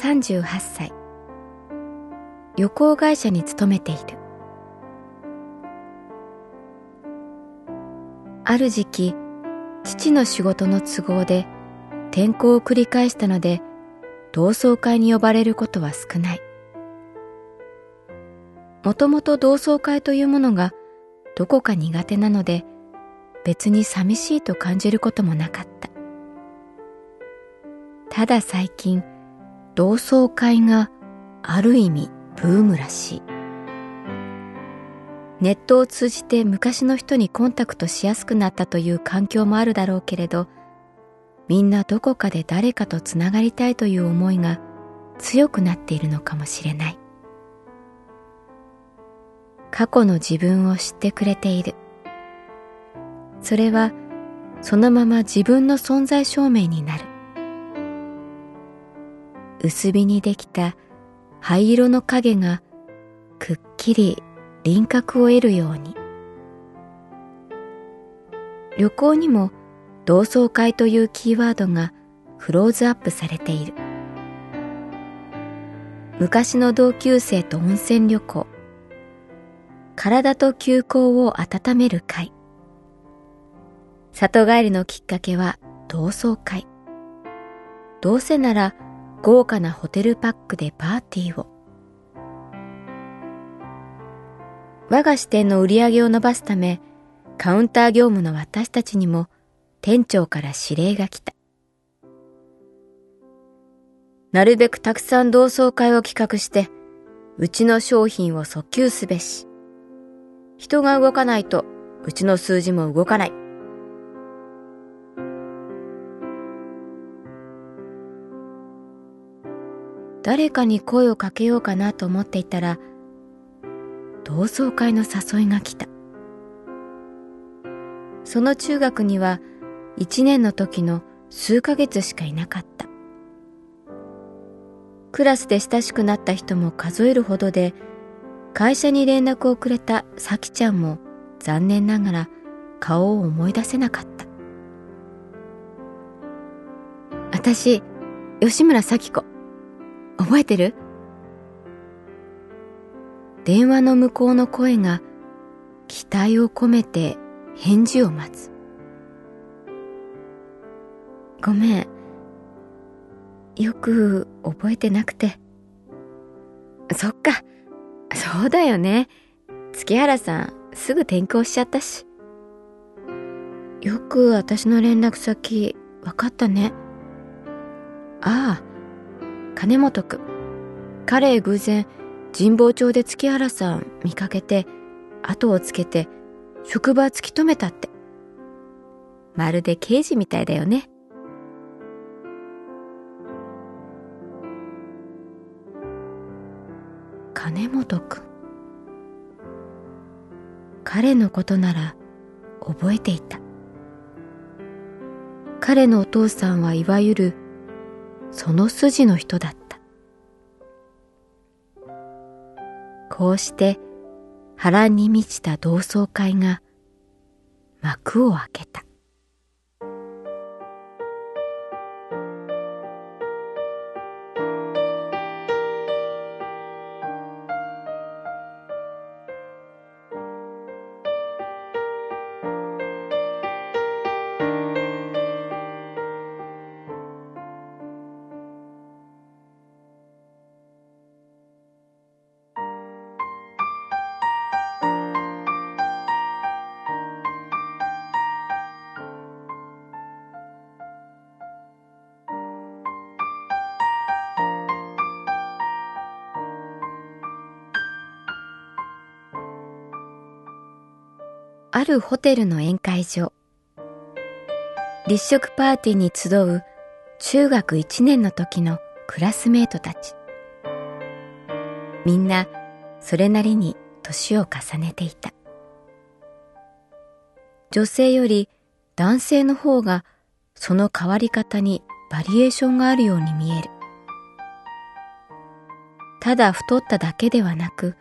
38歳。旅行会社に勤めている。ある時期父の仕事の都合で転校を繰り返したので同窓会に呼ばれることは少ない。もともと同窓会というものがどこか苦手なので別に寂しいと感じることもなかった。ただ最近、同窓会がある意味ブームらしい。ネットを通じて昔の人にコンタクトしやすくなったという環境もあるだろうけれど、みんなどこかで誰かとつながりたいという思いが強くなっているのかもしれない。過去の自分を知ってくれている。それはそのまま自分の存在証明になる薄日にできた灰色の影がくっきり輪郭を得るように。旅行にも同窓会というキーワードがクローズアップされている。昔の同級生と温泉旅行。体と休校を温める会。里帰りのきっかけは同窓会。どうせなら豪華なホテルパックでパーティーを。我が支店の売り上げを伸ばすため、カウンター業務の私たちにも店長から指令が来た。なるべくたくさん同窓会を企画して、うちの商品を訴求すべし。人が動かないと、うちの数字も動かない。誰かに声をかけようかなと思っていたら同窓会の誘いが来た。その中学には一年の時の数ヶ月しかいなかった。クラスで親しくなった人も数えるほどで会社に連絡をくれたさきちゃんも残念ながら顔を思い出せなかった。私吉村咲子。覚えてる？電話の向こうの声が期待を込めて返事を待つ。ごめん。よく覚えてなくて。そっか。そうだよね。月原さん、すぐ転校しちゃったし。よく私の連絡先、わかったね。ああ、金本くん。彼偶然神保町で月原さん見かけて後をつけて職場突き止めたって。まるで刑事みたいだよね。金本くん。彼のことなら覚えていた。彼のお父さんはいわゆるその筋の人だった。こうして波乱に満ちた同窓会が幕を開けた。あるホテルの宴会場。立食パーティーに集う中学1年の時のクラスメートたち。みんなそれなりに年を重ねていた。女性より男性の方がその変わり方にバリエーションがあるように見える。ただ太っただけではなく、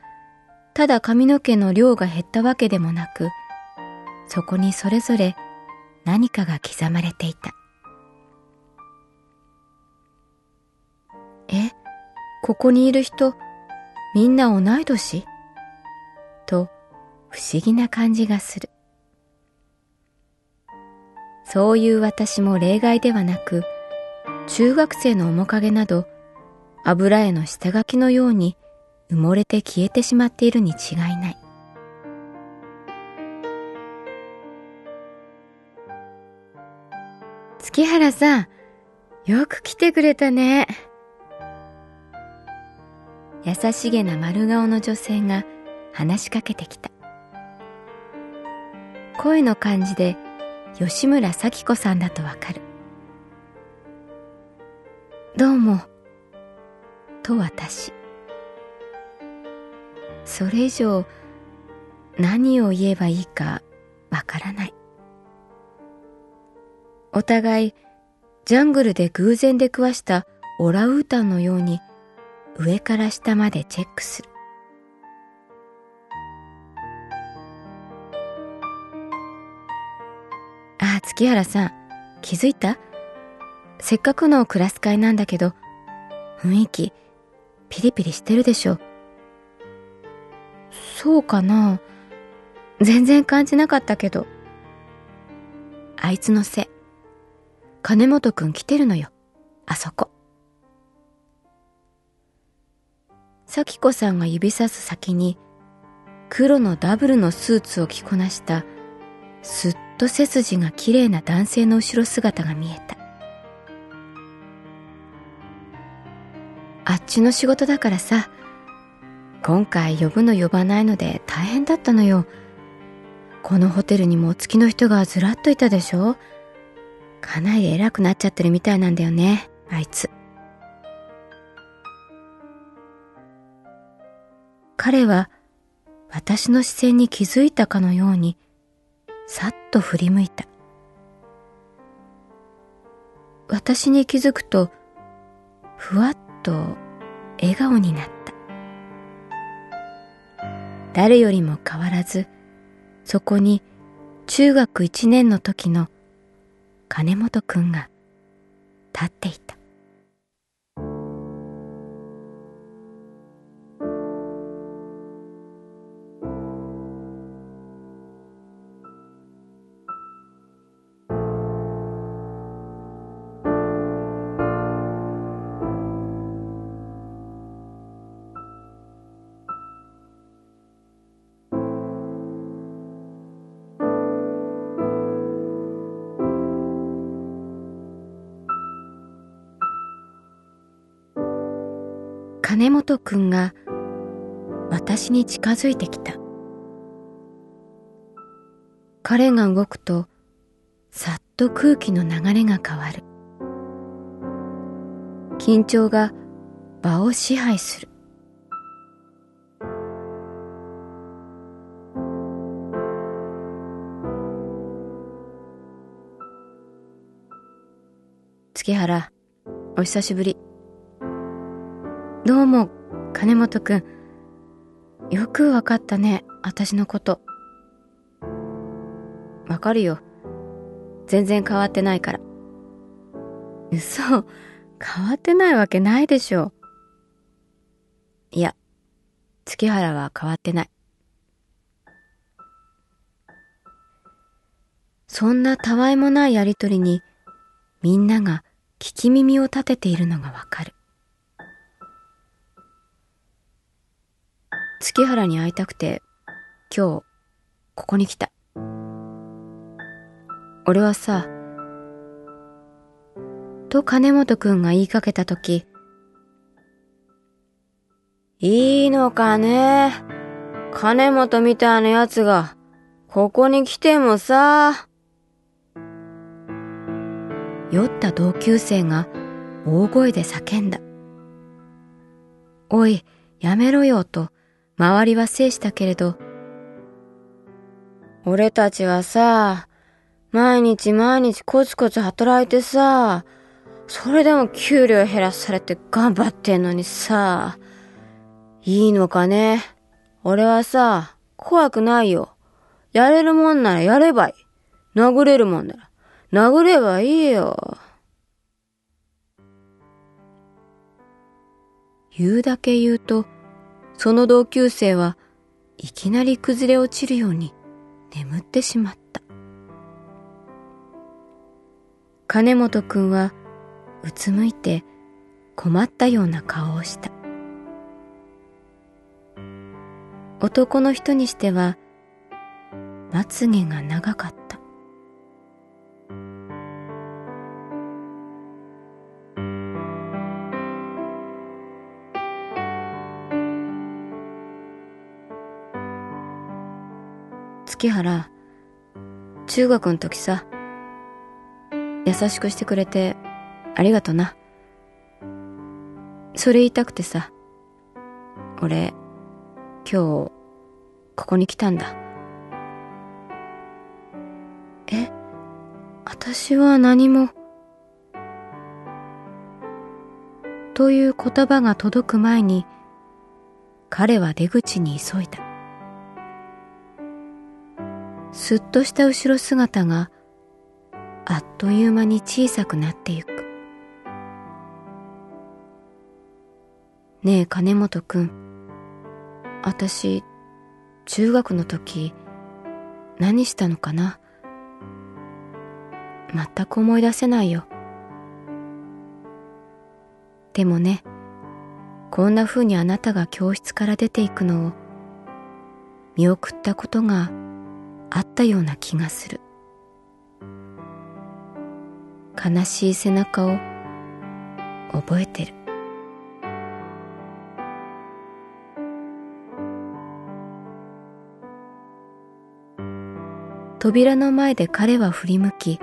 ただ髪の毛の量が減ったわけでもなく、そこにそれぞれ何かが刻まれていた。え、ここにいる人、みんな同い年？と不思議な感じがする。そういう私も例外ではなく、中学生の面影など油絵の下書きのように埋もれて消えてしまっているに違いない。月原さん、よく来てくれたね。優しげな丸顔の女性が話しかけてきた。声の感じで吉村咲子さんだとわかる。どうも、と私。それ以上何を言えばいいかわからない。お互いジャングルで偶然出くわしたオラウータンのように上から下までチェックする。ああ、月原さん、気づいた？せっかくのクラス会なんだけど、雰囲気、ピリピリしてるでしょ。そうかな？全然感じなかったけど。あいつのせい。金本くん来てるのよ。あそこ。咲子さんが指さす先に黒のダブルのスーツを着こなしたすっと背筋が綺麗な男性の後ろ姿が見えた。あっちの仕事だからさ、今回呼ぶの呼ばないので大変だったのよ。このホテルにもお月の人がずらっといたでしょ？かなり偉くなっちゃってるみたいなんだよね、あいつ。彼は私の視線に気づいたかのように、さっと振り向いた。私に気づくと、ふわっと笑顔になった。誰よりも変わらず、そこに中学一年の時の金本くんが立っていた。金本くんが私に近づいてきた。彼が動くとさっと空気の流れが変わる。緊張が場を支配する。月原、お久しぶり。どうも、金本くん。よくわかったね、私のこと。わかるよ。全然変わってないから。嘘、変わってないわけないでしょ。いや、月原は変わってない。そんなたわいもないやりとりに、みんなが聞き耳を立てているのがわかる。月原に会いたくて、今日、ここに来た。俺はさ、と金本くんが言いかけたとき、いいのかね？金本みたいな奴が、ここに来てもさ。酔った同級生が大声で叫んだ。おい、やめろよと、周りは制したけれど、俺たちはさ、毎日毎日コツコツ働いてさ、それでも給料減らされて頑張ってんのにさ、いいのかね？俺はさ、怖くないよ。やれるもんならやればいい。殴れるもんなら、殴ればいいよ。言うだけ言うと、その同級生はいきなり崩れ落ちるように眠ってしまった。金本くんはうつむいて困ったような顔をした。男の人にしてはまつげが長かった。月原、中学の時さ、優しくしてくれてありがとな。それ言いたくてさ、俺、今日、ここに来たんだ。え、私は何も。という言葉が届く前に、彼は出口に急いだ。すっとした後ろ姿があっという間に小さくなってゆく。ねえ金本くん、あたし、中学の時、何したのかな？全く思い出せないよ。でもね、こんな風にあなたが教室から出ていくのを見送ったことがあったような気がする。悲しい背中を覚えてる。扉の前で彼は振り向き、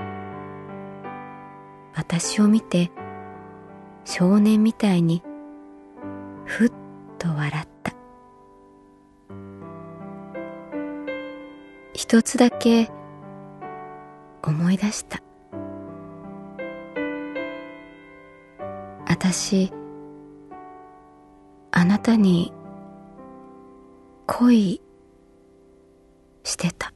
私を見て少年みたいにふっと笑った。一つだけ思い出した。私、あなたに恋してた。